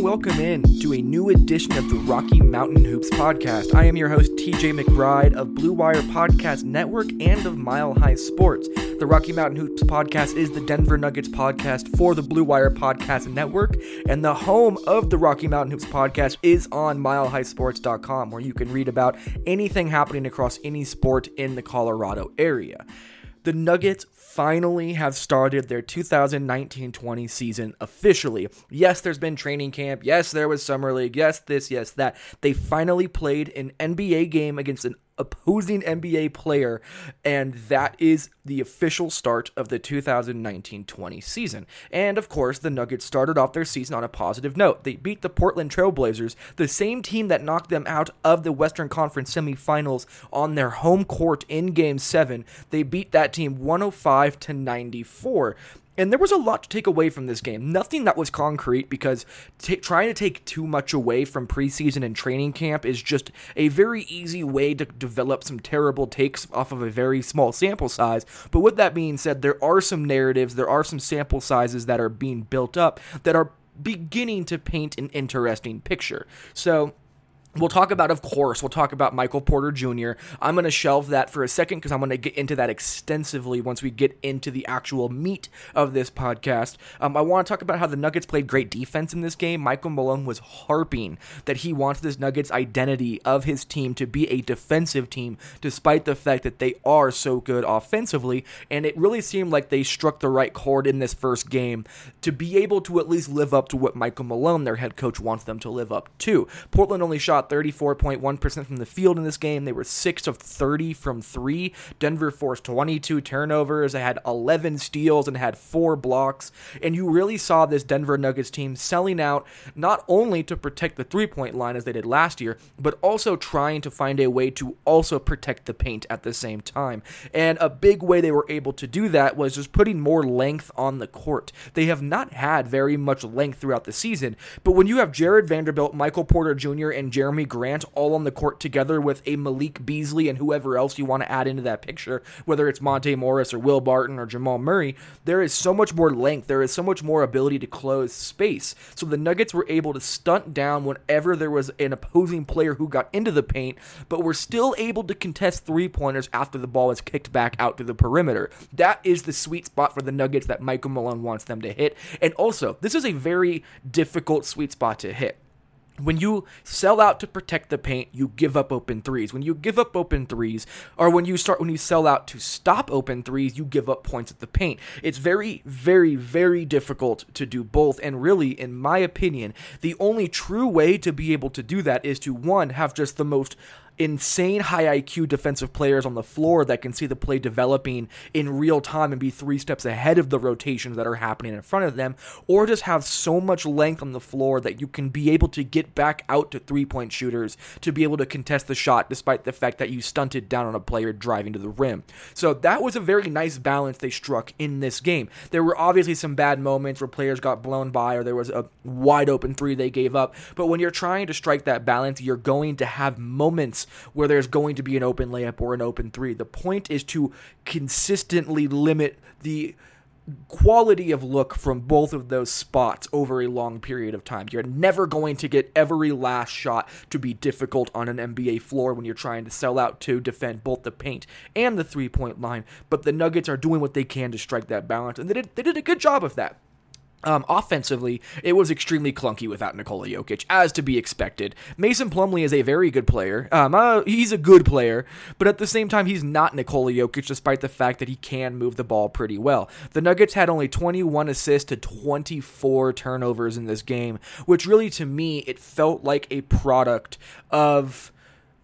And welcome in to a new edition of the Rocky Mountain Hoops podcast. I am your host, TJ McBride of Blue Wire Podcast Network and of Mile High Sports. The Rocky Mountain Hoops podcast is the Denver Nuggets podcast for the Blue Wire Podcast Network, and the home of the Rocky Mountain Hoops podcast is on milehighsports.com, where you can read about anything happening across any sport in the Colorado area. The Nuggets finally have started their 2019 20 season officially. Yes, there's been training camp. Yes, there was Summer League. Yes, this, yes, that. They finally played an NBA game against an opposing NBA player, and that is the official start of the 2019 20 season. And of course, the Nuggets started off their season on a positive note. They beat the Portland Trailblazers, the same team that knocked them out of the Western Conference semifinals on their home court in Game 7. They beat that team 105 to 94. And there was a lot to take away from this game. Nothing that was concrete because t- trying to take too much away from preseason and training camp is just a very easy way to develop some terrible takes off of a very small sample size. But with that being said, there are some narratives, there are some sample sizes that are being built up that are beginning to paint an interesting picture. So, We'll talk about, of course, we'll talk about Michael Porter Jr. I'm going to shelve that for a second because I'm going to get into that extensively once we get into the actual meat of this podcast. Um, I want to talk about how the Nuggets played great defense in this game. Michael Malone was harping that he wants this Nuggets identity of his team to be a defensive team, despite the fact that they are so good offensively. And it really seemed like they struck the right chord in this first game to be able to at least live up to what Michael Malone, their head coach, wants them to live up to. Portland only shot shot 34.1% from the field in this game. They were 6 of 30 from 3. Denver forced 22 turnovers. They had 11 steals and had 4 blocks. And you really saw this Denver Nuggets team selling out not only to protect the three point line as they did last year, but also trying to find a way to also protect the paint at the same time. And a big way they were able to do that was just putting more length on the court. They have not had very much length throughout the season, but when you have Jared Vanderbilt, Michael Porter Jr., and Jerami Jerami Grant all on the court together with a Malik Beasley and whoever else you want to add into that picture, whether it's Monte Morris or Will Barton or Jamal Murray, there is so much more length. There is so much more ability to close space. So the Nuggets were able to stunt down whenever there was an opposing player who got into the paint, but were still able to contest three pointers after the ball is kicked back out to the perimeter. That is the sweet spot for the Nuggets that Michael Malone wants them to hit. And also, this is a very difficult sweet spot to hit when you sell out to protect the paint, you give up open threes. When you give up open threes, or when you start when you sell out to stop open threes, you give up points at the paint. It's very, very, very difficult to do both. And really, in my opinion, the only true way to be able to do that is to one have just the most insane high IQ defensive players on the floor that can see the play developing in real time and be three steps ahead of the rotations that are happening in front of them, or just have so much length on the floor that you can be able to get back out to three point shooters to be able to contest the shot despite the fact that you stunted down on a player driving to the rim. So that was a very nice balance they struck in this game. There were obviously some bad moments where players got blown by or there was a wide open three they gave up, but when you're trying to strike that balance, you're going to have moments where there's going to be an open layup or an open three. The point is to consistently limit the quality of look from both of those spots over a long period of time. You're never going to get every last shot to be difficult on an NBA floor when you're trying to sell out to defend both the paint and the three point line. But the Nuggets are doing what they can to strike that balance, and they did, they did a good job of that. Um, offensively, it was extremely clunky without Nikola Jokic, as to be expected. Mason Plumlee is a very good player. Um, uh, he's a good player, but at the same time, he's not Nikola Jokic, despite the fact that he can move the ball pretty well. The Nuggets had only 21 assists to 24 turnovers in this game, which really, to me, it felt like a product of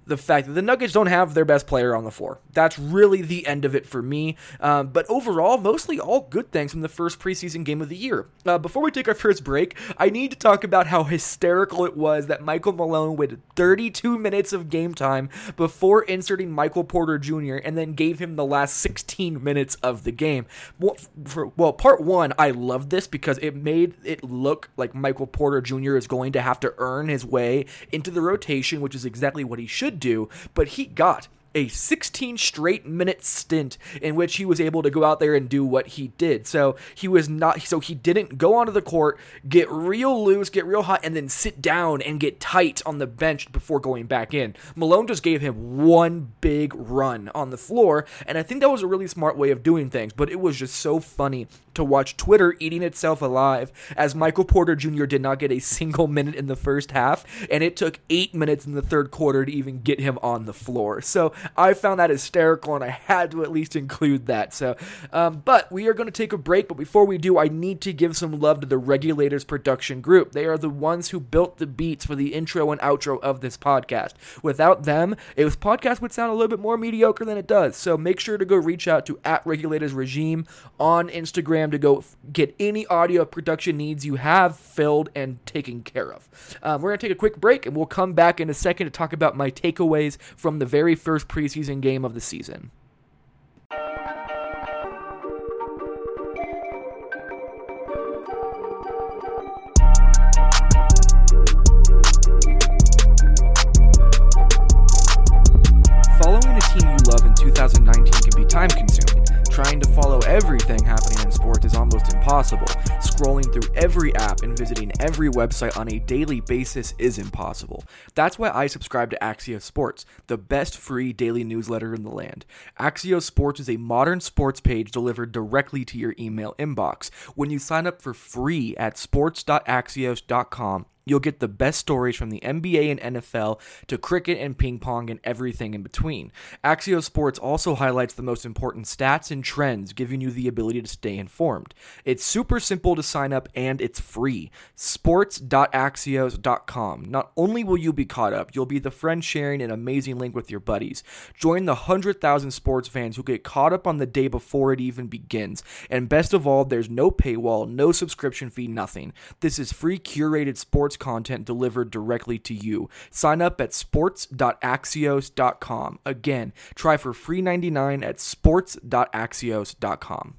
the fact that the Nuggets don't have their best player on the floor. That's really the end of it for me. Um, but overall, mostly all good things from the first preseason game of the year. Uh, before we take our first break, I need to talk about how hysterical it was that Michael Malone waited 32 minutes of game time before inserting Michael Porter Jr. and then gave him the last 16 minutes of the game. Well, for, well part one, I love this because it made it look like Michael Porter Jr. is going to have to earn his way into the rotation, which is exactly what he should do, but he got a 16 straight minute stint in which he was able to go out there and do what he did. So he was not, so he didn't go onto the court, get real loose, get real hot, and then sit down and get tight on the bench before going back in. Malone just gave him one big run on the floor, and I think that was a really smart way of doing things, but it was just so funny to watch Twitter eating itself alive as Michael Porter Jr. did not get a single minute in the first half, and it took eight minutes in the third quarter to even get him on the floor. So I found that hysterical, and I had to at least include that. So, um, but we are going to take a break. But before we do, I need to give some love to the Regulators Production Group. They are the ones who built the beats for the intro and outro of this podcast. Without them, this podcast would sound a little bit more mediocre than it does. So make sure to go reach out to at Regulators Regime on Instagram to go get any audio production needs you have filled and taken care of. Um, we're going to take a quick break and we'll come back in a second to talk about my takeaways from the very first preseason game of the season. Following a team you love in 2019 can be time consuming. Trying to follow everything happening in sports is almost impossible. Scrolling through every app and visiting every website on a daily basis is impossible. That's why I subscribe to Axios Sports, the best free daily newsletter in the land. Axios Sports is a modern sports page delivered directly to your email inbox. When you sign up for free at sports.axios.com, You'll get the best stories from the NBA and NFL to cricket and ping pong and everything in between. Axios Sports also highlights the most important stats and trends, giving you the ability to stay informed. It's super simple to sign up and it's free. Sports.axios.com. Not only will you be caught up, you'll be the friend sharing an amazing link with your buddies. Join the 100,000 sports fans who get caught up on the day before it even begins. And best of all, there's no paywall, no subscription fee, nothing. This is free curated sports content delivered directly to you. Sign up at sports.axios.com. Again, try for free 99 at sports.axios.com.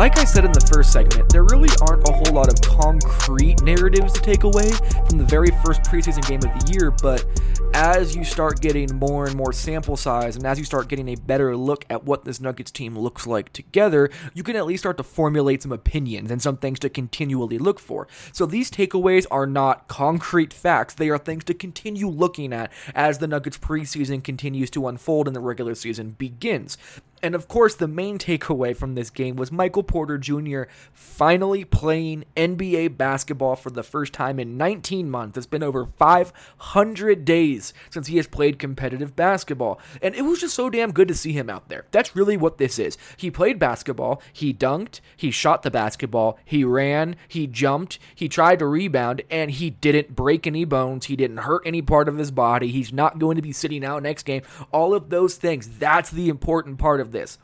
Like I said in the first segment, there really aren't a whole lot of concrete narratives to take away from the very first preseason game of the year, but as you start getting more and more sample size and as you start getting a better look at what this Nuggets team looks like together, you can at least start to formulate some opinions and some things to continually look for. So these takeaways are not concrete facts, they are things to continue looking at as the Nuggets preseason continues to unfold and the regular season begins. And of course, the main takeaway from this game was Michael Porter Jr. finally playing NBA basketball for the first time in 19 months. It's been over 500 days since he has played competitive basketball. And it was just so damn good to see him out there. That's really what this is. He played basketball, he dunked, he shot the basketball, he ran, he jumped, he tried to rebound, and he didn't break any bones. He didn't hurt any part of his body. He's not going to be sitting out next game. All of those things. That's the important part of this.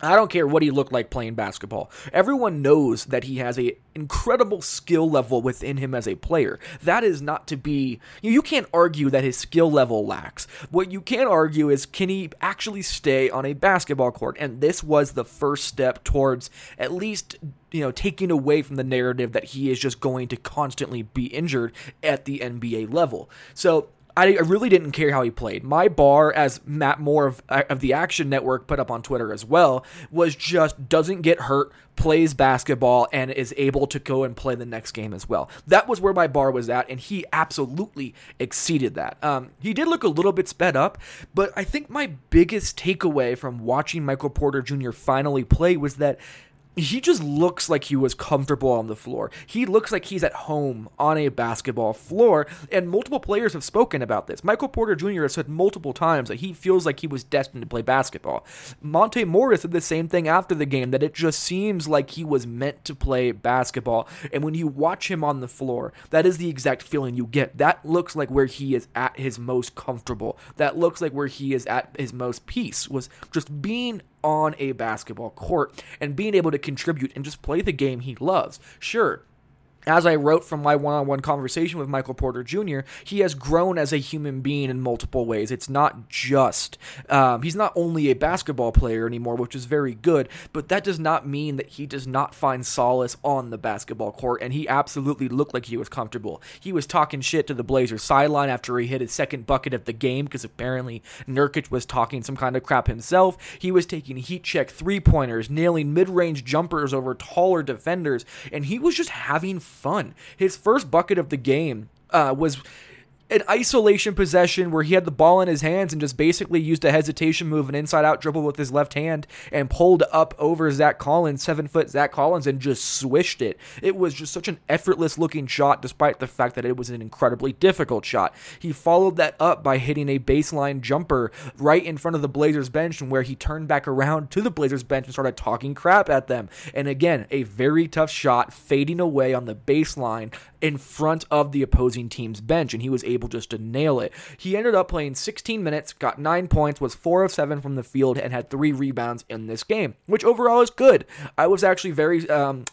I don't care what he looked like playing basketball. Everyone knows that he has a incredible skill level within him as a player. That is not to be you can't argue that his skill level lacks. What you can argue is can he actually stay on a basketball court? And this was the first step towards at least you know, taking away from the narrative that he is just going to constantly be injured at the NBA level. So I really didn't care how he played. My bar, as Matt Moore of, of the Action Network put up on Twitter as well, was just doesn't get hurt, plays basketball, and is able to go and play the next game as well. That was where my bar was at, and he absolutely exceeded that. Um, he did look a little bit sped up, but I think my biggest takeaway from watching Michael Porter Jr. finally play was that he just looks like he was comfortable on the floor. He looks like he's at home on a basketball floor, and multiple players have spoken about this. Michael Porter Jr. has said multiple times that he feels like he was destined to play basketball. Monte Morris said the same thing after the game, that it just seems like he was meant to play basketball. And when you watch him on the floor, that is the exact feeling you get. That looks like where he is at his most comfortable. That looks like where he is at his most peace, was just being on a basketball court and being able to contribute and just play the game he loves. Sure, as I wrote from my one on one conversation with Michael Porter Jr., he has grown as a human being in multiple ways. It's not just, um, he's not only a basketball player anymore, which is very good, but that does not mean that he does not find solace on the basketball court, and he absolutely looked like he was comfortable. He was talking shit to the Blazers sideline after he hit his second bucket of the game because apparently Nurkic was talking some kind of crap himself. He was taking heat check three pointers, nailing mid range jumpers over taller defenders, and he was just having fun. His first bucket of the game uh, was an isolation possession where he had the ball in his hands and just basically used a hesitation move, an inside out dribble with his left hand, and pulled up over Zach Collins, seven foot Zach Collins, and just swished it. It was just such an effortless looking shot, despite the fact that it was an incredibly difficult shot. He followed that up by hitting a baseline jumper right in front of the Blazers bench, and where he turned back around to the Blazers bench and started talking crap at them. And again, a very tough shot fading away on the baseline in front of the opposing team's bench, and he was able just to nail it. He ended up playing 16 minutes, got nine points, was four of seven from the field, and had three rebounds in this game, which overall is good. I was actually very, um,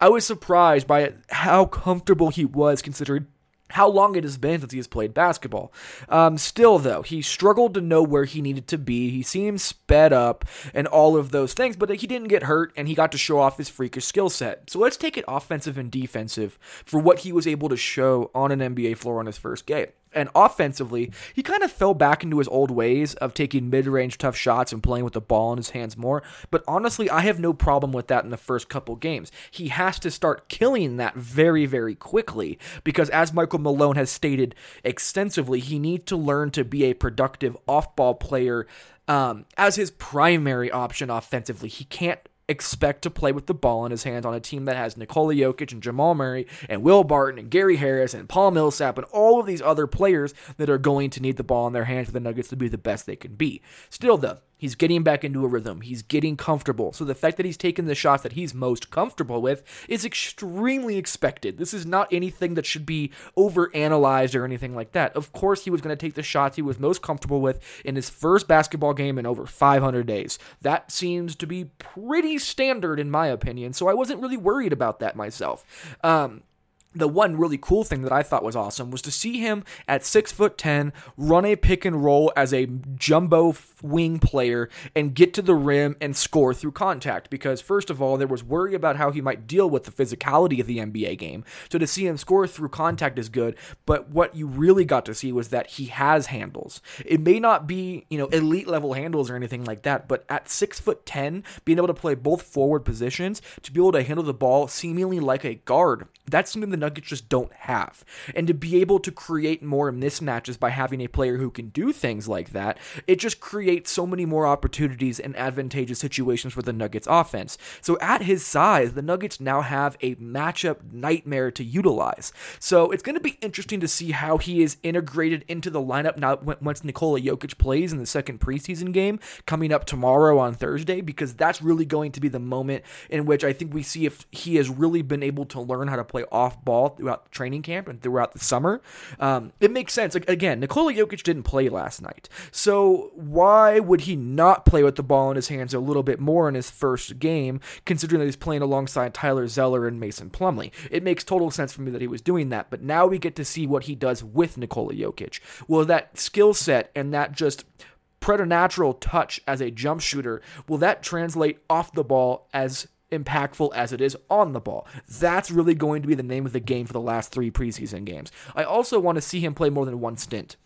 I was surprised by how comfortable he was considering how long it has been since he has played basketball. Um, still, though, he struggled to know where he needed to be. He seemed sped up and all of those things, but he didn't get hurt and he got to show off his freakish skill set. So let's take it offensive and defensive for what he was able to show on an NBA floor on his first game. And offensively, he kind of fell back into his old ways of taking mid range tough shots and playing with the ball in his hands more. But honestly, I have no problem with that in the first couple games. He has to start killing that very, very quickly because, as Michael Malone has stated extensively, he needs to learn to be a productive off ball player um, as his primary option offensively. He can't expect to play with the ball in his hands on a team that has Nikola Jokic and Jamal Murray and Will Barton and Gary Harris and Paul Millsap and all of these other players that are going to need the ball in their hands for the Nuggets to be the best they can be. Still, though, He's getting back into a rhythm. He's getting comfortable. So the fact that he's taken the shots that he's most comfortable with is extremely expected. This is not anything that should be overanalyzed or anything like that. Of course, he was going to take the shots he was most comfortable with in his first basketball game in over 500 days. That seems to be pretty standard in my opinion. So I wasn't really worried about that myself. Um, the one really cool thing that I thought was awesome was to see him at six foot ten run a pick and roll as a jumbo wing player and get to the rim and score through contact. Because first of all, there was worry about how he might deal with the physicality of the NBA game. So to see him score through contact is good. But what you really got to see was that he has handles. It may not be you know elite level handles or anything like that, but at six foot ten, being able to play both forward positions to be able to handle the ball seemingly like a guard, that's something that Nuggets just don't have. And to be able to create more mismatches by having a player who can do things like that, it just creates so many more opportunities and advantageous situations for the Nuggets offense. So at his size, the Nuggets now have a matchup nightmare to utilize. So it's going to be interesting to see how he is integrated into the lineup now once Nikola Jokic plays in the second preseason game coming up tomorrow on Thursday, because that's really going to be the moment in which I think we see if he has really been able to learn how to play off ball throughout training camp and throughout the summer. Um, it makes sense. Like, again, Nikola Jokic didn't play last night. So why would he not play with the ball in his hands a little bit more in his first game, considering that he's playing alongside Tyler Zeller and Mason Plumlee? It makes total sense for me that he was doing that. But now we get to see what he does with Nikola Jokic. Will that skill set and that just preternatural touch as a jump shooter, will that translate off the ball as impactful as it is on the ball. That's really going to be the name of the game for the last three preseason games. I also want to see him play more than one stint.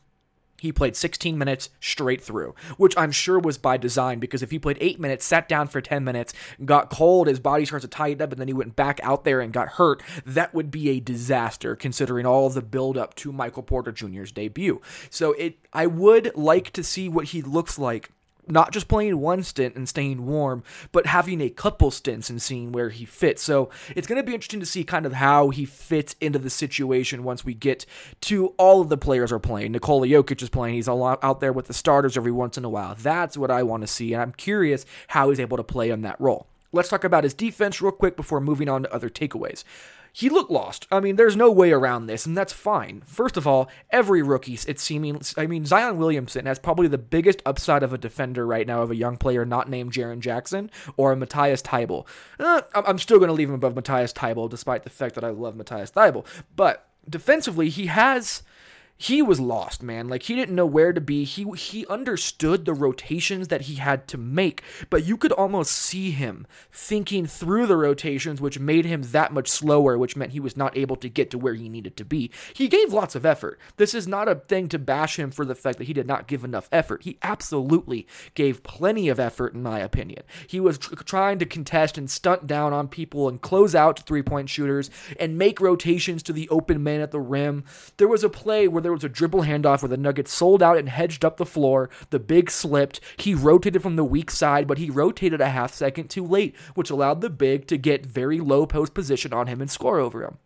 He played 16 minutes straight through, which I'm sure was by design because if he played 8 minutes, sat down for 10 minutes, got cold, his body starts to tighten up, and then he went back out there and got hurt, that would be a disaster considering all the build up to Michael Porter Jr.'s debut. So it I would like to see what he looks like not just playing one stint and staying warm, but having a couple stints and seeing where he fits. So it's going to be interesting to see kind of how he fits into the situation once we get to all of the players are playing. Nikola Jokic is playing. He's out there with the starters every once in a while. That's what I want to see, and I'm curious how he's able to play on that role. Let's talk about his defense real quick before moving on to other takeaways he looked lost. I mean, there's no way around this, and that's fine. First of all, every rookie, it's seeming, I mean, Zion Williamson has probably the biggest upside of a defender right now of a young player not named Jaren Jackson or Matisse Thybulle. Uh, I'm still going to leave him above Matisse Thybulle, despite the fact that I love Matisse Thybulle. But defensively, he has he was lost, man. Like he didn't know where to be. He he understood the rotations that he had to make, but you could almost see him thinking through the rotations, which made him that much slower, which meant he was not able to get to where he needed to be. He gave lots of effort. This is not a thing to bash him for the fact that he did not give enough effort. He absolutely gave plenty of effort, in my opinion. He was tr- trying to contest and stunt down on people and close out three point shooters and make rotations to the open man at the rim. There was a play where there there was a dribble handoff where the Nuggets sold out and hedged up the floor. The big slipped. He rotated from the weak side, but he rotated a half second too late, which allowed the big to get very low post position on him and score over him.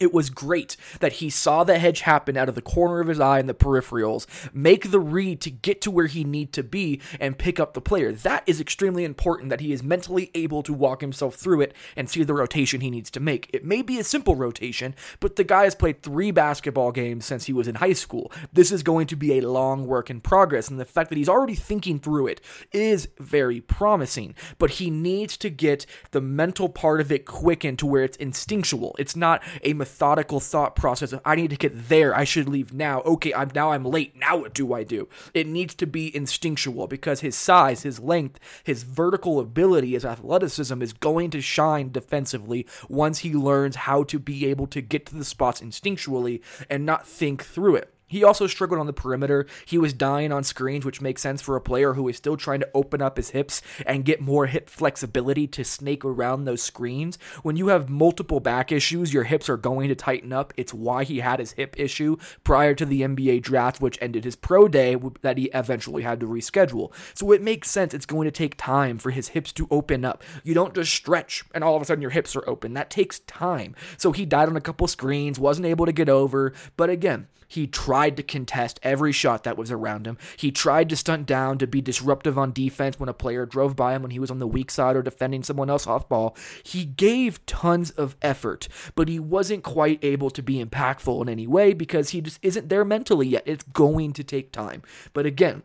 It was great that he saw the hedge happen out of the corner of his eye in the peripherals, make the read to get to where he need to be and pick up the player. That is extremely important that he is mentally able to walk himself through it and see the rotation he needs to make. It may be a simple rotation, but the guy has played 3 basketball games since he was in high school. This is going to be a long work in progress and the fact that he's already thinking through it is very promising, but he needs to get the mental part of it quickened to where it's instinctual. It's not a methodical thought process of I need to get there, I should leave now. Okay, I'm now I'm late. Now what do I do? It needs to be instinctual because his size, his length, his vertical ability, his athleticism is going to shine defensively once he learns how to be able to get to the spots instinctually and not think through it. He also struggled on the perimeter. He was dying on screens, which makes sense for a player who is still trying to open up his hips and get more hip flexibility to snake around those screens. When you have multiple back issues, your hips are going to tighten up. It's why he had his hip issue prior to the NBA draft, which ended his pro day that he eventually had to reschedule. So it makes sense. It's going to take time for his hips to open up. You don't just stretch and all of a sudden your hips are open. That takes time. So he died on a couple screens, wasn't able to get over. But again, he tried to contest every shot that was around him. He tried to stunt down to be disruptive on defense when a player drove by him when he was on the weak side or defending someone else off ball. He gave tons of effort, but he wasn't quite able to be impactful in any way because he just isn't there mentally yet. It's going to take time. But again,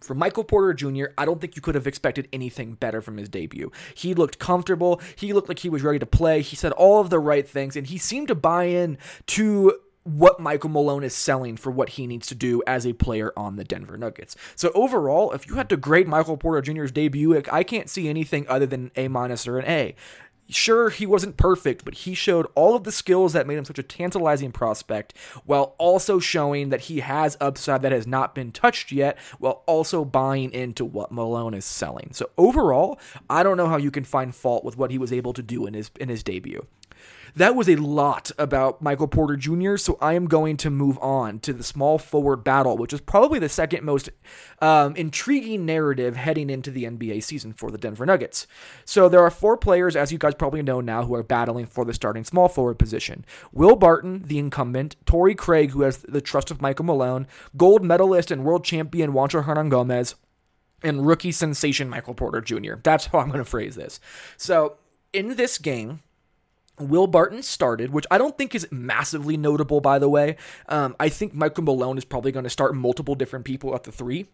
for Michael Porter Jr., I don't think you could have expected anything better from his debut. He looked comfortable. He looked like he was ready to play. He said all of the right things, and he seemed to buy in to what Michael Malone is selling for what he needs to do as a player on the Denver Nuggets. So overall, if you had to grade Michael Porter Jr.'s debut, I can't see anything other than A minus or an A. Sure, he wasn't perfect, but he showed all of the skills that made him such a tantalizing prospect, while also showing that he has upside that has not been touched yet, while also buying into what Malone is selling. So overall, I don't know how you can find fault with what he was able to do in his in his debut. That was a lot about Michael Porter Jr., so I am going to move on to the small forward battle, which is probably the second most um, intriguing narrative heading into the NBA season for the Denver Nuggets. So there are four players, as you guys probably know now, who are battling for the starting small forward position Will Barton, the incumbent, Torrey Craig, who has the trust of Michael Malone, gold medalist and world champion Juancho Hernangomez and rookie sensation Michael Porter Jr. That's how I'm going to phrase this. So, in this game, Will Barton started, which I don't think is massively notable, by the way. Um, I think Michael Malone is probably going to start multiple different people at the three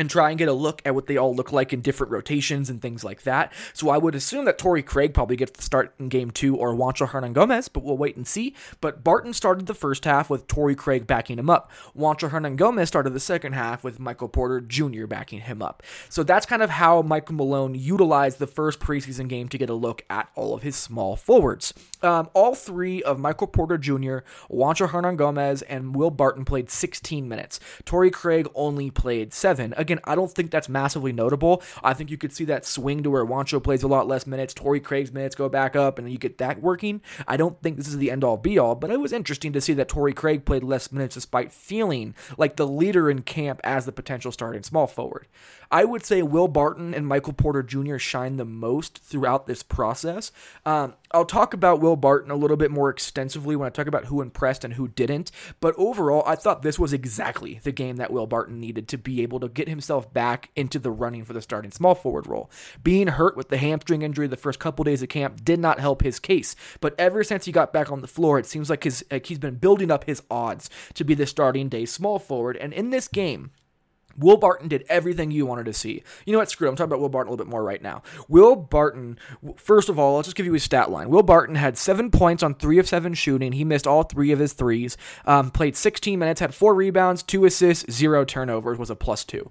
and try and get a look at what they all look like in different rotations and things like that. So I would assume that Torrey Craig probably gets the start in game two or Juancho Hernangomez, but we'll wait and see. But Barton started the first half with Torrey Craig backing him up. Juancho Hernangomez started the second half with Michael Porter Jr. backing him up. So that's kind of how Michael Malone utilized the first preseason game to get a look at all of his small forwards. Um, all three of Michael Porter Jr., Juancho Hernangomez, and Will Barton played 16 minutes. Torrey Craig only played seven. Again, Again, I don't think that's massively notable. I think you could see that swing to where Juancho plays a lot less minutes, Torrey Craig's minutes go back up, and you get that working. I don't think this is the end all be all, but it was interesting to see that Torrey Craig played less minutes despite feeling like the leader in camp as the potential starting small forward. I would say Will Barton and Michael Porter Jr. shine the most throughout this process. Um, I'll talk about Will Barton a little bit more extensively when I talk about who impressed and who didn't. But overall, I thought this was exactly the game that Will Barton needed to be able to get himself back into the running for the starting small forward role. Being hurt with the hamstring injury the first couple days of camp did not help his case, but ever since he got back on the floor, it seems like his like he's been building up his odds to be the starting day small forward. And in this game, Will Barton did everything you wanted to see. You know what? Screw it. I'm talking about Will Barton a little bit more right now. Will Barton, first of all, let's just give you his stat line. Will Barton had seven points on three of seven shooting. He missed all three of his threes. Um, played 16 minutes, had four rebounds, two assists, zero turnovers, was a plus two.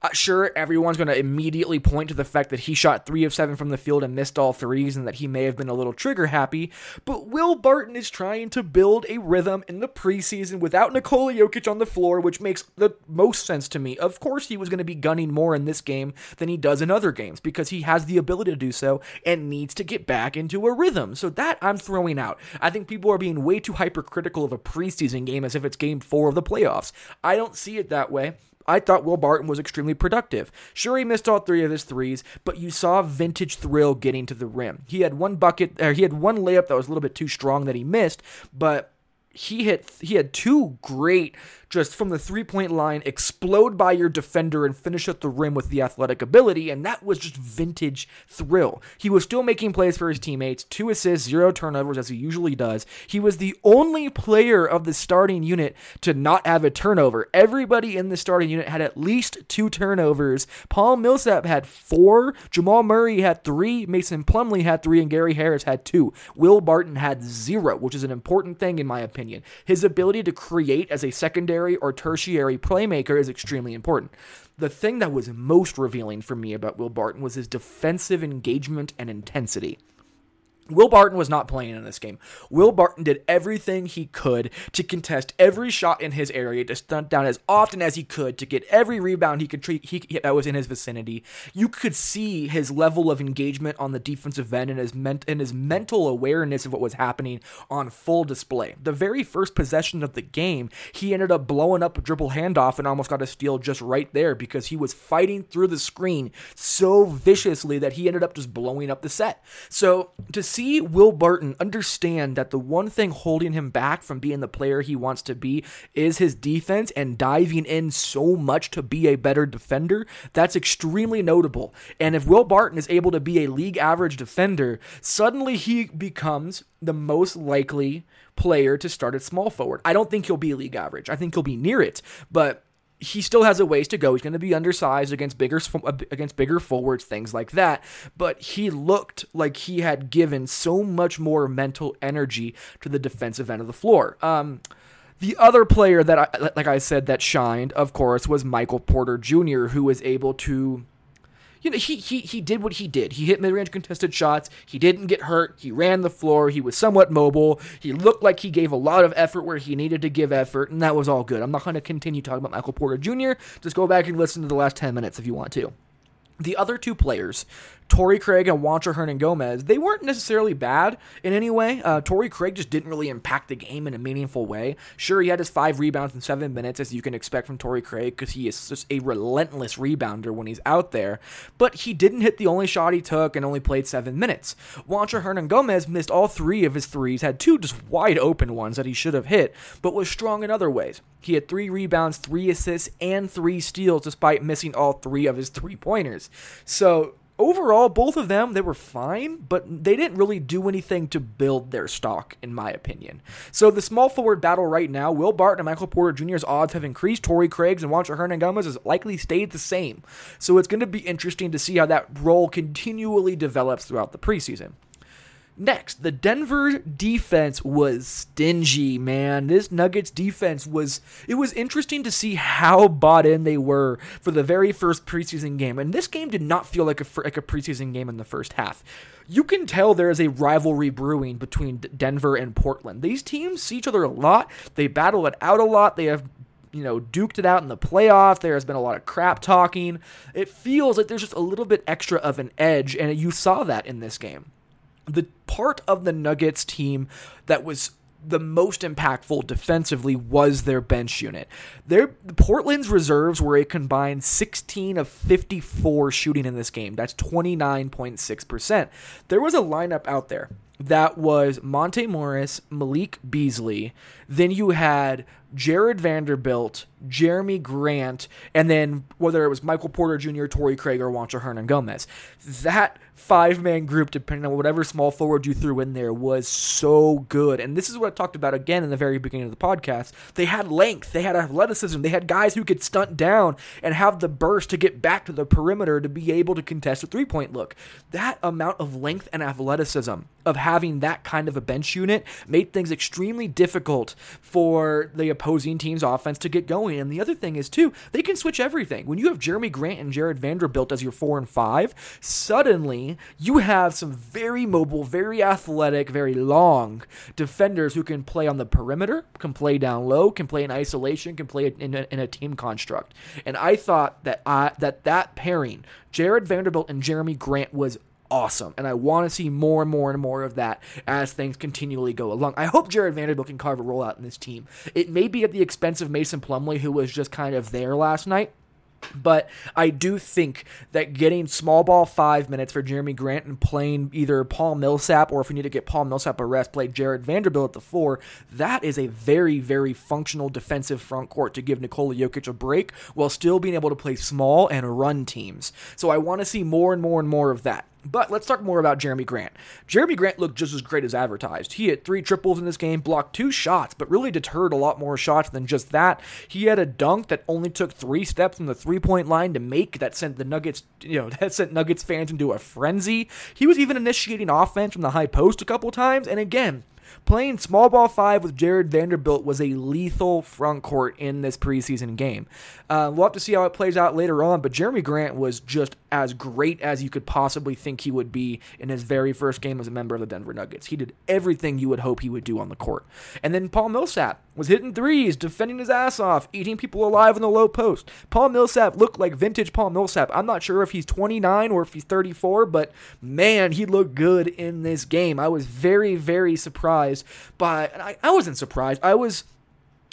Uh, sure, everyone's going to immediately point to the fact that he shot three of seven from the field and missed all threes, and that he may have been a little trigger happy. But Will Barton is trying to build a rhythm in the preseason without Nikola Jokic on the floor, which makes the most sense to me. Of course, he was going to be gunning more in this game than he does in other games because he has the ability to do so and needs to get back into a rhythm. So that I'm throwing out. I think people are being way too hypercritical of a preseason game as if it's game four of the playoffs. I don't see it that way. I thought Will Barton was extremely productive. Sure, he missed all three of his threes, but you saw vintage thrill getting to the rim. He had one bucket, or he had one layup that was a little bit too strong that he missed, but he hit he had two great just from the three point line, explode by your defender and finish at the rim with the athletic ability. And that was just vintage thrill. He was still making plays for his teammates, two assists, zero turnovers, as he usually does. He was the only player of the starting unit to not have a turnover. Everybody in the starting unit had at least two turnovers. Paul Millsap had four, Jamal Murray had three, Mason Plumlee had three, and Gary Harris had two. Will Barton had zero, which is an important thing in my opinion. His ability to create as a secondary secondary or tertiary playmaker is extremely important. The thing that was most revealing for me about Will Barton was his defensive engagement and intensity. Will Barton was not playing in this game. Will Barton did everything he could to contest every shot in his area, to stunt down as often as he could, to get every rebound he could treat he, that was in his vicinity. You could see his level of engagement on the defensive end and his ment- and his mental awareness of what was happening on full display. The very first possession of the game, he ended up blowing up a dribble handoff and almost got a steal just right there because he was fighting through the screen so viciously that he ended up just blowing up the set. So to see see Will Barton understand that the one thing holding him back from being the player he wants to be is his defense and diving in so much to be a better defender, that's extremely notable. And if Will Barton is able to be a league average defender, suddenly he becomes the most likely player to start at small forward. I don't think he'll be league average. I think he'll be near it, but he still has a ways to go. He's going to be undersized against bigger against bigger forwards, things like that. But he looked like he had given so much more mental energy to the defensive end of the floor. Um, the other player that I, like I said, that shined, of course, was Michael Porter Jr., who was able to you know, he he he did what he did. He hit mid-range contested shots. He didn't get hurt. He ran the floor. He was somewhat mobile. He looked like he gave a lot of effort where he needed to give effort, and that was all good. I'm not going to continue talking about Michael Porter Jr. Just go back and listen to the last 10 minutes if you want to. The other two players Torrey Craig and Juancho Hernangomez, they weren't necessarily bad in any way. Uh, Craig just didn't really impact the game in a meaningful way. Sure, he had his five rebounds in seven minutes, as you can expect from Torrey Craig, because he is just a relentless rebounder when he's out there. But he didn't hit the only shot he took and only played seven minutes. Juancho Hernangomez missed all three of his threes, had two just wide open ones that he should have hit, but was strong in other ways. He had three rebounds, three assists, and three steals, despite missing all three of his three pointers. So overall, both of them, they were fine, but they didn't really do anything to build their stock, in my opinion. So the small forward battle right now, Will Barton and Michael Porter Jr.'s odds have increased. Torrey Craig's and Juancho Hernangomez has likely stayed the same. So it's going to be interesting to see how that role continually develops throughout the preseason. Next, the Denver defense was stingy, man. This Nuggets defense was it was interesting to see how bought in they were for the very first preseason game. And this game did not feel like a like a preseason game in the first half. You can tell there is a rivalry brewing between Denver and Portland. These teams see each other a lot. They battle it out a lot. They have you know, duked it out in the playoff. There has been a lot of crap talking. It feels like there's just a little bit extra of an edge, and you saw that in this game the part of the Nuggets team that was the most impactful defensively was their bench unit. Their Portland's reserves were a combined 16 of 54 shooting in this game. That's 29.6%. There was a lineup out there that was Monte Morris, Malik Beasley. Then you had Jared Vanderbilt, Jerami Grant, and then whether it was Michael Porter Jr., Torrey Craig, or Juancho Hernangomez. That five man group, depending on whatever small forward you threw in there, was so good. And this is what I talked about again in the very beginning of the podcast. They had length, they had athleticism, they had guys who could stunt down and have the burst to get back to the perimeter to be able to contest a three point look. That amount of length and athleticism of having that kind of a bench unit made things extremely difficult for the opposing team's offense to get going. And the other thing is, too, they can switch everything. When you have Jerami Grant and Jared Vanderbilt as your four and five, suddenly you have some very mobile, very athletic, very long defenders who can play on the perimeter, can play down low, can play in isolation, can play in a, in a team construct. And I thought that I, that that pairing, Jared Vanderbilt and Jerami Grant, was awesome. And I want to see more and more and more of that as things continually go along. I hope Jared Vanderbilt can carve a role out in this team. It may be at the expense of Mason Plumlee, who was just kind of there last night. But I do think that getting small ball five minutes for Jerami Grant and playing either Paul Millsap or if we need to get Paul Millsap a rest, play Jared Vanderbilt at the four, that is a very, very functional defensive front court to give Nikola Jokic a break while still being able to play small and run teams. So I want to see more and more and more of that. But let's talk more about Jerami Grant. Jerami Grant looked just as great as advertised. He hit three triples in this game, blocked two shots, but really deterred a lot more shots than just that. He had a dunk that only took three steps from the three point line to make that sent the Nuggets, you know, that sent Nuggets fans into a frenzy. He was even initiating offense from the high post a couple times, and again, Playing small ball five with Jared Vanderbilt was a lethal front court in this preseason game. Uh, we'll have to see how it plays out later on, but Jerami Grant was just as great as you could possibly think he would be in his very first game as a member of the Denver Nuggets. He did everything you would hope he would do on the court. And then Paul Millsap was hitting threes, defending his ass off, eating people alive in the low post. Paul Millsap looked like vintage Paul Millsap. I'm not sure if he's 29 or if he's 34, but man, he looked good in this game. I was very, very surprised by, I, I wasn't surprised. I was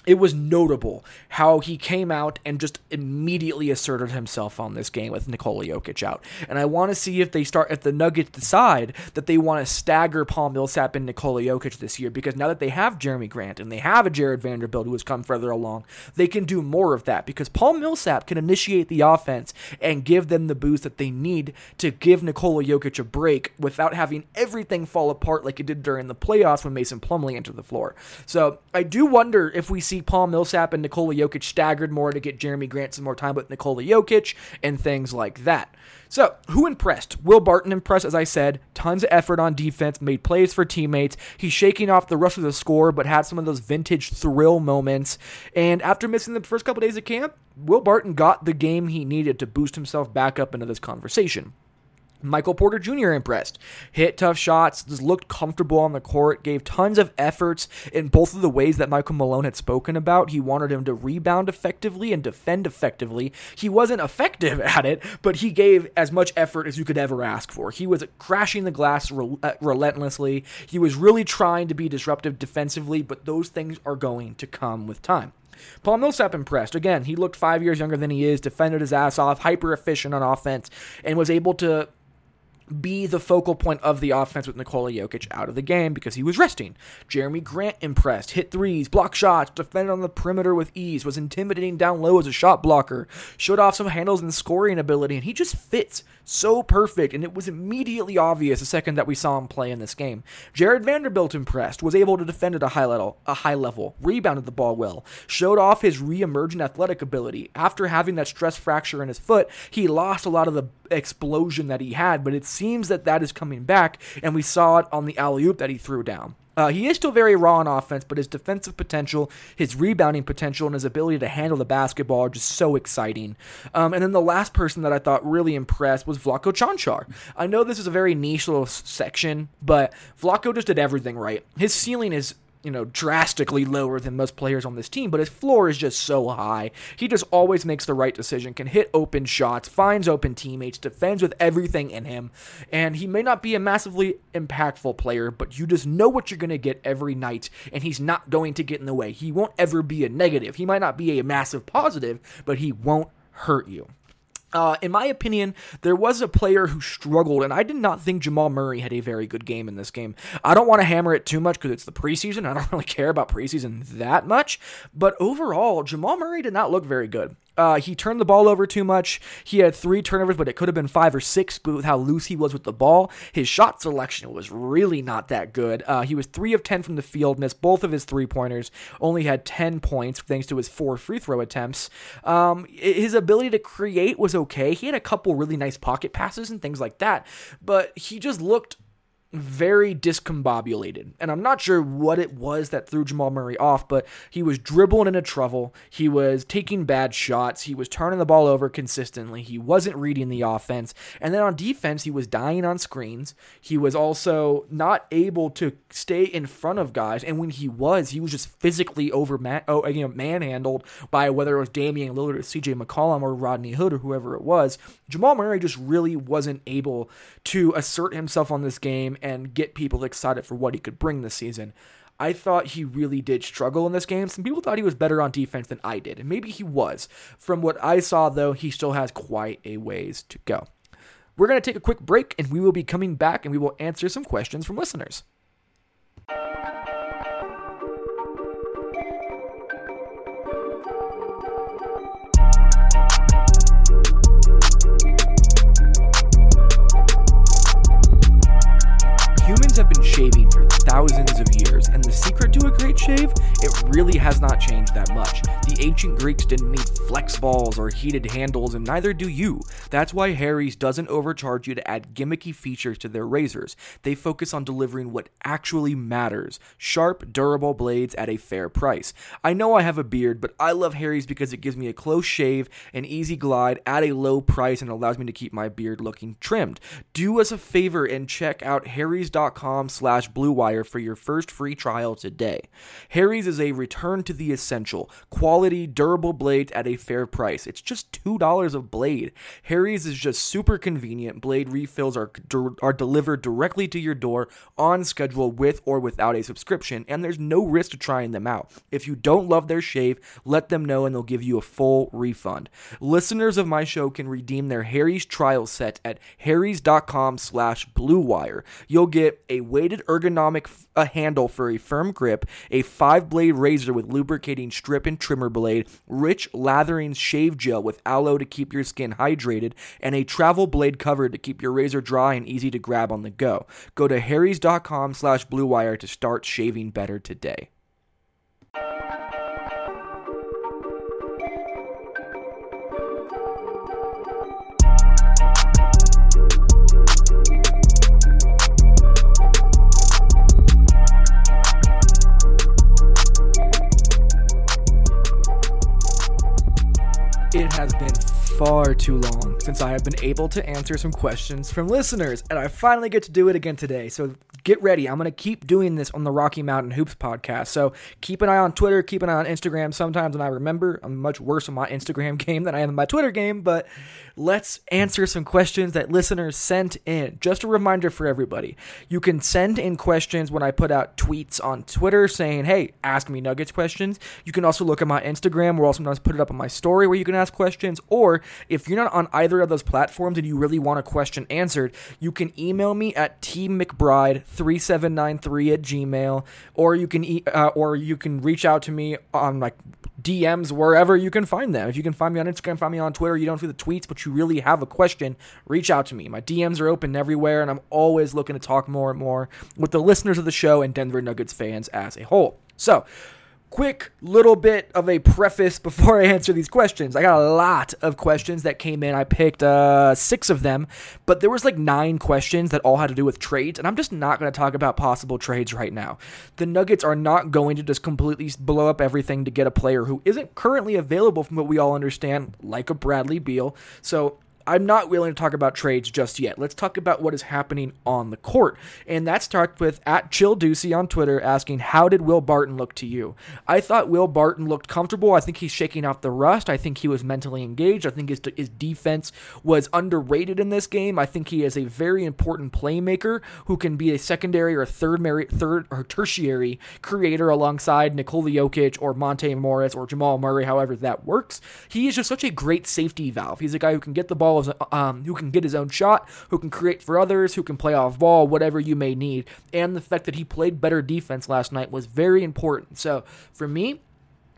it was notable how he came out and just immediately asserted himself on this game with Nikola Jokic out. And I want to see if they start, if the Nuggets decide that they want to stagger Paul Millsap and Nikola Jokic this year, because now that they have Jerami Grant and they have a Jared Vanderbilt who has come further along, they can do more of that because Paul Millsap can initiate the offense and give them the boost that they need to give Nikola Jokic a break without having everything fall apart like it did during the playoffs when Mason Plumlee entered the floor. So I do wonder if we see see Paul Millsap and Nikola Jokic staggered more to get Jerami Grant some more time with Nikola Jokic and things like that. So, who impressed? Will Barton impressed, as I said. Tons of effort on defense, made plays for teammates. He's shaking off the rush of the score, but had some of those vintage thrill moments. And after missing the first couple days of camp, Will Barton got the game he needed to boost himself back up into this conversation. Michael Porter Jr. impressed. Hit tough shots, just looked comfortable on the court, gave tons of efforts in both of the ways that Michael Malone had spoken about. He wanted him to rebound effectively and defend effectively. He wasn't effective at it, but he gave as much effort as you could ever ask for. He was crashing the glass uh, relentlessly. He was really trying to be disruptive defensively, but those things are going to come with time. Paul Millsap impressed. Again, he looked five years younger than he is, defended his ass off, hyper efficient on offense, and was able to be the focal point of the offense with Nikola Jokic out of the game because he was resting. Jerami Grant impressed, hit threes, blocked shots, defended on the perimeter with ease, was intimidating down low as a shot blocker, showed off some handles and scoring ability, and he just fits so perfect, and it was immediately obvious the second that we saw him play in this game. Jared Vanderbilt impressed, was able to defend at a high level, a high level, rebounded the ball well, showed off his re-emergent athletic ability. After having that stress fracture in his foot, he lost a lot of the explosion that he had, but it seems that that is coming back, and we saw it on the alley oop that he threw down. Uh, he is still very raw on offense, but his defensive potential, his rebounding potential, and his ability to handle the basketball are just so exciting. Um, and then the last person that I thought really impressed was Vlatko Cancar. I know this is a very niche little section, but Vlatko just did everything right. His ceiling is you know, drastically lower than most players on this team, but his floor is just so high. He just always makes the right decision, can hit open shots, finds open teammates, defends with everything in him. And he may not be a massively impactful player, but you just know what you're going to get every night, and he's not going to get in the way. He won't ever be a negative. He might not be a massive positive, but he won't hurt you. Uh, in my opinion, there was a player who struggled, and I did not think Jamal Murray had a very good game in this game. I don't want to hammer it too much because it's the preseason. I don't really care about preseason that much. But overall, Jamal Murray did not look very good. Uh, he turned the ball over too much. He had three turnovers, but it could have been five or six. With how loose he was with the ball, his shot selection was really not that good. Uh, he was three of ten from the field, missed both of his three pointers, only had ten points thanks to his four free throw attempts. Um, his ability to create was okay. He had a couple really nice pocket passes and things like that, but he just looked very discombobulated. And I'm not sure what it was that threw Jamal Murray off, but he was dribbling into trouble. He was taking bad shots. He was turning the ball over consistently. He wasn't reading the offense. And then on defense, he was dying on screens. He was also not able to stay in front of guys. And when he was, he was just physically over man, oh, you know, manhandled by whether it was Damian Lillard or CJ McCollum or Rodney Hood or whoever it was. Jamal Murray just really wasn't able to assert himself on this game and get people excited for what he could bring this season. I thought he really did struggle in this game. Some people thought he was better on defense than I did, and maybe he was. From what I saw, though, he still has quite a ways to go. We're going to take a quick break, and we will be coming back and we will answer some questions from listeners. Shaving for thousands of years, and the secret to a great shave, it really has not changed that much. The ancient Greeks didn't need flex balls or heated handles, and neither do you. That's why Harry's doesn't overcharge you to add gimmicky features to their razors. They focus on delivering what actually matters sharp, durable blades at a fair price. I know I have a beard, but I love Harry's because it gives me a close shave, an easy glide at a low price, and allows me to keep my beard looking trimmed. Do us a favor and check out harrys.com slash bluewire for your first free trial today. Harry's is a return to the essential, quality, durable blade at a fair price. It's just $2 a blade. Harry's is just super convenient. Blade refills are, are delivered directly to your door on schedule with or without a subscription, and there's no risk to trying them out. If you don't love their shave, let them know and they'll give you a full refund. Listeners of my show can redeem their Harry's trial set at harrys.com slash bluewire. You'll get get a weighted ergonomic a handle for a firm grip, a five blade razor with lubricating strip and trimmer blade, rich lathering shave gel with aloe to keep your skin hydrated, and a travel blade cover to keep your razor dry and easy to grab on the go. Go to harrys.com slash bluewire to start shaving better today. It has been far too long since I have been able to answer some questions from listeners, and I finally get to do it again today. So get ready. I'm going to keep doing this on the Rocky Mountain Hoops podcast. So keep an eye on Twitter, keep an eye on Instagram. Sometimes when I remember, I'm much worse on my Instagram game than I am in my Twitter game, but let's answer some questions that listeners sent in. Just a reminder for everybody you can send in questions when I put out tweets on Twitter saying, hey, ask me Nuggets questions. You can also look at my Instagram where I'll sometimes put it up on my story where you can ask questions. Or if you're not on either of those platforms and you really want a question answered, you can email me at tmcbride3793 at gmail, or you can e- uh, or you can reach out to me on like DMs wherever you can find them. If you can find me on Instagram, find me on Twitter, you don't see the tweets, but you really have a question, reach out to me. My DMs are open everywhere, and I'm always looking to talk more and more with the listeners of the show and Denver Nuggets fans as a whole. So, quick little bit of a preface before I answer these questions. I got a lot of questions that came in. I picked uh, six of them, but there was like nine questions that all had to do with trades, and I'm just not going to talk about possible trades right now. The Nuggets are not going to just completely blow up everything to get a player who isn't currently available, from what we all understand, like a Bradley Beal. So I'm not willing to talk about trades just yet. Let's talk about what is happening on the court. And that starts with at Chill Ducey on Twitter asking, How did Will Barton look to you? I thought Will Barton looked comfortable. I think he's shaking off the rust. I think he was mentally engaged. I think his, his defense was underrated in this game. I think he is a very important playmaker who can be a secondary or third, third or tertiary creator alongside Nikola Jokic or Monte Morris or Jamal Murray, however that works. He is just such a great safety valve. He's a guy who can get the ball um, who can get his own shot, who can create for others, who can play off ball, whatever you may need. And the fact that he played better defense last night was very important. So for me,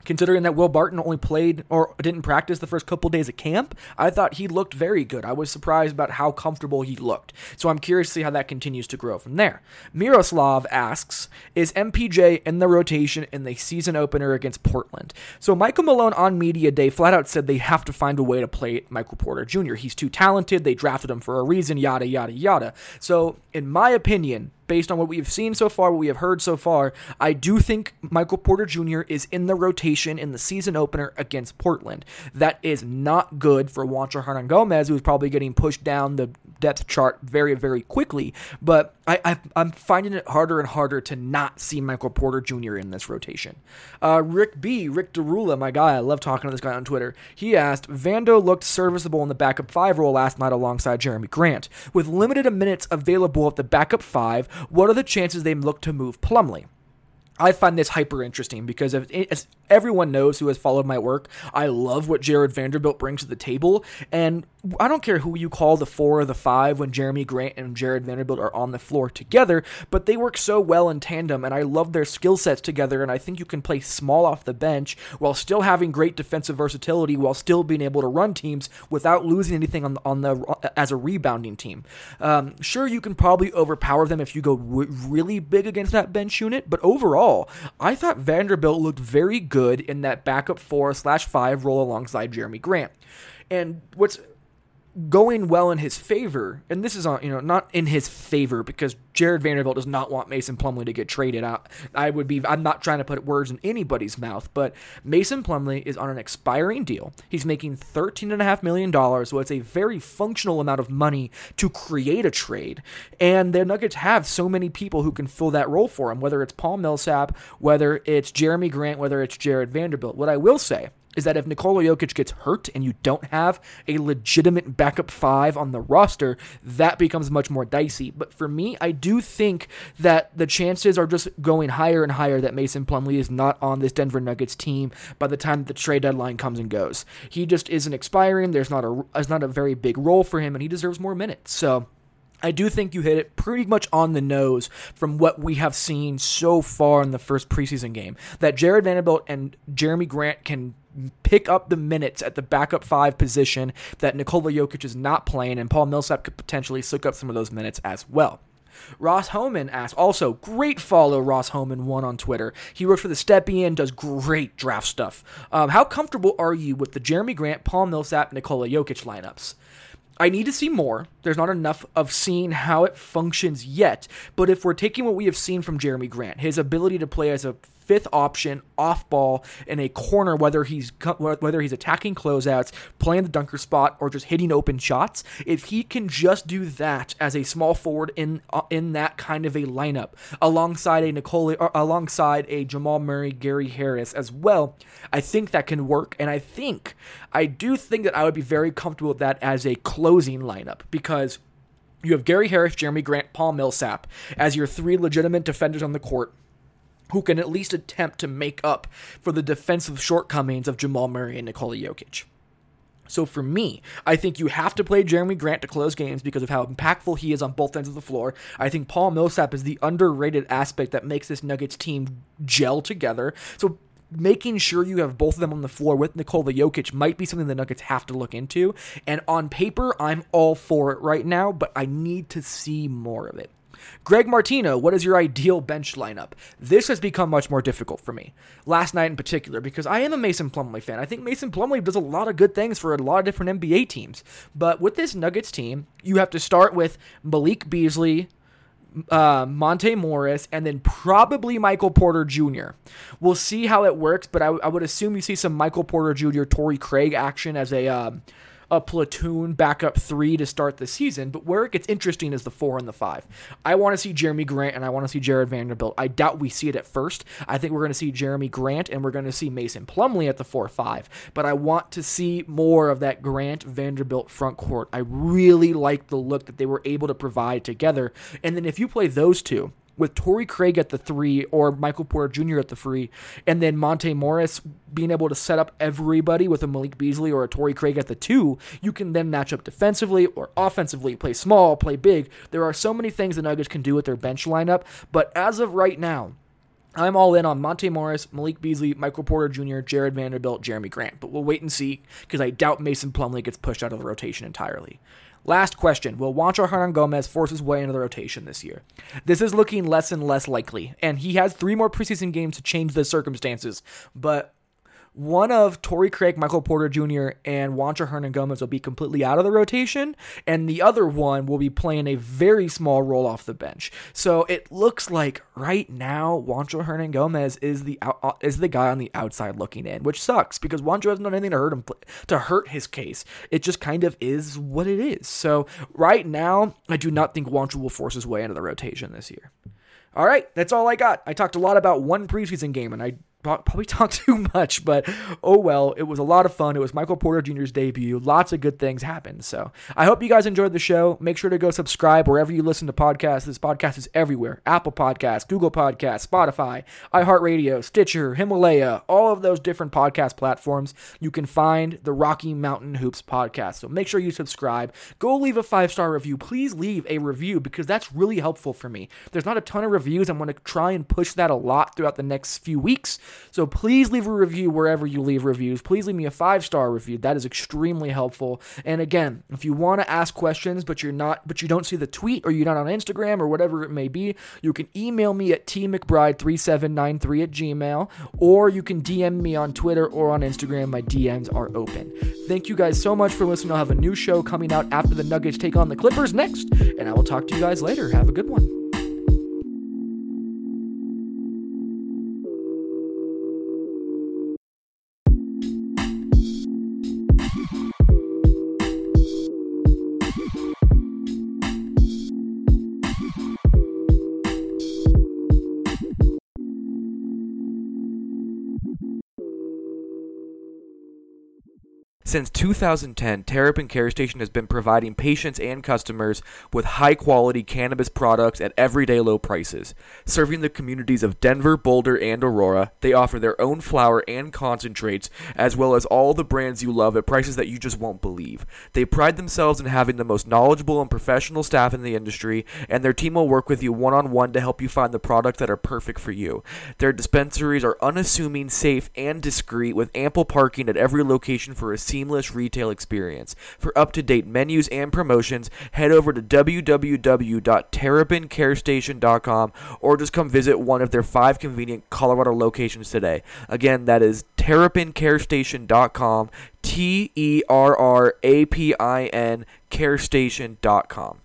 considering that Will Barton only played or didn't practice the first couple days at camp, I thought he looked very good. I was surprised about how comfortable he looked. So I'm curious to see how that continues to grow from there. Miroslav asks, is MPJ in the rotation in the season opener against Portland? So Michael Malone on media day flat out said they have to find a way to play Michael Porter Jr. He's too talented. They drafted him for a reason, yada, yada, yada. So in my opinion, based on what we've seen so far, what we have heard so far, I do think Michael Porter Jr. is in the rotation in the season opener against Portland. That is not good for Juancho Hernangomez, who's probably getting pushed down the depth chart very, very quickly. But I, I, am finding it harder and harder to not see Michael Porter Jr. in this rotation. Uh, Rick B, Rick Derula, my guy, I love talking to this guy on Twitter. He asked, Vando looked serviceable in the backup five role last night alongside Jerami Grant. With limited minutes available at the backup five, what are the chances they look to move Plumlee? I find this hyper interesting because as everyone knows who has followed my work, I love what Jared Vanderbilt brings to the table. And I don't care who you call the four or the five when Jerami Grant and Jared Vanderbilt are on the floor together, but they work so well in tandem, and I love their skill sets together. And I think you can play small off the bench while still having great defensive versatility, while still being able to run teams without losing anything on the, on the as a rebounding team. Um, sure, you can probably overpower them if you go really big against that bench unit, but overall, I thought Vanderbilt looked very good in that backup four slash five role alongside Jerami Grant. And what's going well in his favor, and this is on you know not in his favor because Jared Vanderbilt does not want Mason Plumlee to get traded out. I would be I'm not trying to put words in anybody's mouth, but Mason Plumlee is on an expiring deal. He's making thirteen and a half million dollars, so it's a very functional amount of money to create a trade. And the Nuggets have so many people who can fill that role for him, whether it's Paul Millsap, whether it's Jerami Grant, whether it's Jared Vanderbilt. What I will say is that if Nikola Jokic gets hurt and you don't have a legitimate backup five on the roster, that becomes much more dicey. But for me, I do think that the chances are just going higher and higher that Mason Plumlee is not on this Denver Nuggets team by the time the trade deadline comes and goes. He just isn't expiring. There's not a there's not a very big role for him, and he deserves more minutes. So. I do think you hit it pretty much on the nose from what we have seen so far in the first preseason game. That Jared Vanderbilt and Jerami Grant can pick up the minutes at the backup five position that Nikola Jokic is not playing, and Paul Millsap could potentially soak up some of those minutes as well. Ross Homan asks, also great follow Ross Homan one on Twitter. He works for the Stepien, does great draft stuff. Um, how comfortable are you with the Jerami Grant, Paul Millsap, Nikola Jokic lineups? I need to see more. There's not enough of seeing how it functions yet. But if we're taking what we have seen from Jerami Grant, his ability to play as a fifth option off ball in a corner, whether he's whether he's attacking closeouts, playing the dunker spot, or just hitting open shots. If he can just do that as a small forward in uh, in that kind of a lineup, alongside a Nicole, alongside a Jamal Murray, Gary Harris as well, I think that can work. And I think I do think that I would be very comfortable with that as a closing lineup because. You have Gary Harris, Jerami Grant, Paul Millsap as your three legitimate defenders on the court who can at least attempt to make up for the defensive shortcomings of Jamal Murray and Nikola Jokic. So for me, I think you have to play Jerami Grant to close games because of how impactful he is on both ends of the floor. I think Paul Millsap is the underrated aspect that makes this Nuggets team gel together. So making sure you have both of them on the floor with Nikola Jokic might be something the Nuggets have to look into. And on paper, I'm all for it right now, but I need to see more of it. Greg Martino, what is your ideal bench lineup? This has become much more difficult for me. Last night in particular, because I am a Mason Plumlee fan. I think Mason Plumlee does a lot of good things for a lot of different NBA teams. But with this Nuggets team, you have to start with Malik Beasley, uh, Monte Morris, and then probably Michael Porter Jr. We'll see how it works, but I, I would assume you see some Michael Porter Jr., Torrey Craig action as a. Um, a platoon backup three to start the season. But where it gets interesting is the four and the five. I want to see Jerami Grant and I want to see Jared Vanderbilt. I doubt we see it at first. I think we're going to see Jerami Grant and we're going to see Mason Plumlee at the four five. But I want to see more of that Grant Vanderbilt front court. I really like the look that they were able to provide together. And then if you play those two, with Torrey Craig at the three or Michael Porter Jr. at the three, and then Monte Morris being able to set up everybody with a Malik Beasley or a Torrey Craig at the two, you can then match up defensively or offensively, play small, play big. There are so many things the Nuggets can do with their bench lineup, but as of right now, I'm all in on Monte Morris, Malik Beasley, Michael Porter Jr., Jared Vanderbilt, Jerami Grant, but we'll wait and see because I doubt Mason Plumlee gets pushed out of the rotation entirely. Last question Will Juancho Hernangomez force his way into the rotation this year? This is looking less and less likely, and he has three more preseason games to change the circumstances, but one of Torrey Craig, Michael Porter Jr., and Juancho Hernangomez will be completely out of the rotation, and the other one will be playing a very small role off the bench. So it looks like right now Juancho Hernangomez is the out, uh, is the guy on the outside looking in, which sucks because Juancho hasn't done anything to hurt him to hurt his case. It just kind of is what it is. So right now, I do not think Juancho will force his way into the rotation this year. All right, that's all I got. I talked a lot about one preseason game, and I probably talk too much, but oh well. It was a lot of fun. It was Michael Porter Jr.'s debut. Lots of good things happened. So I hope you guys enjoyed the show. Make sure to go subscribe wherever you listen to podcasts. This podcast is everywhere Apple Podcasts, Google Podcasts, Spotify, iHeartRadio, Stitcher, Himalaya, all of those different podcast platforms. You can find the Rocky Mountain Hoops podcast. So make sure you subscribe. Go leave a five star review. Please leave a review because that's really helpful for me. There's not a ton of reviews. I'm going to try and push that a lot throughout the next few weeks. So please leave a review wherever you leave reviews. Please leave me a five star review. That is extremely helpful. And again, if you want to ask questions, but you're not, but you don't see the tweet or you're not on Instagram or whatever it may be, you can email me at tmcbride3793 at gmail, or you can DM me on Twitter or on Instagram. My DMs are open. Thank you guys so much for listening. I'll have a new show coming out after the Nuggets take on the Clippers next, and I will talk to you guys later. Have a good one. Since 2010, Terrapin Care Station has been providing patients and customers with high quality cannabis products at everyday low prices. Serving the communities of Denver, Boulder, and Aurora, they offer their own flower and concentrates, as well as all the brands you love at prices that you just won't believe. They pride themselves in having the most knowledgeable and professional staff in the industry, and their team will work with you one on one to help you find the products that are perfect for you. Their dispensaries are unassuming, safe, and discreet, with ample parking at every location for a seamless retail experience. For up to date menus and promotions, head over to www.terrapincarestation.com or just come visit one of their five convenient Colorado locations today. Again, that is terrapincarestation.com, T E R R A P I N carestation.com.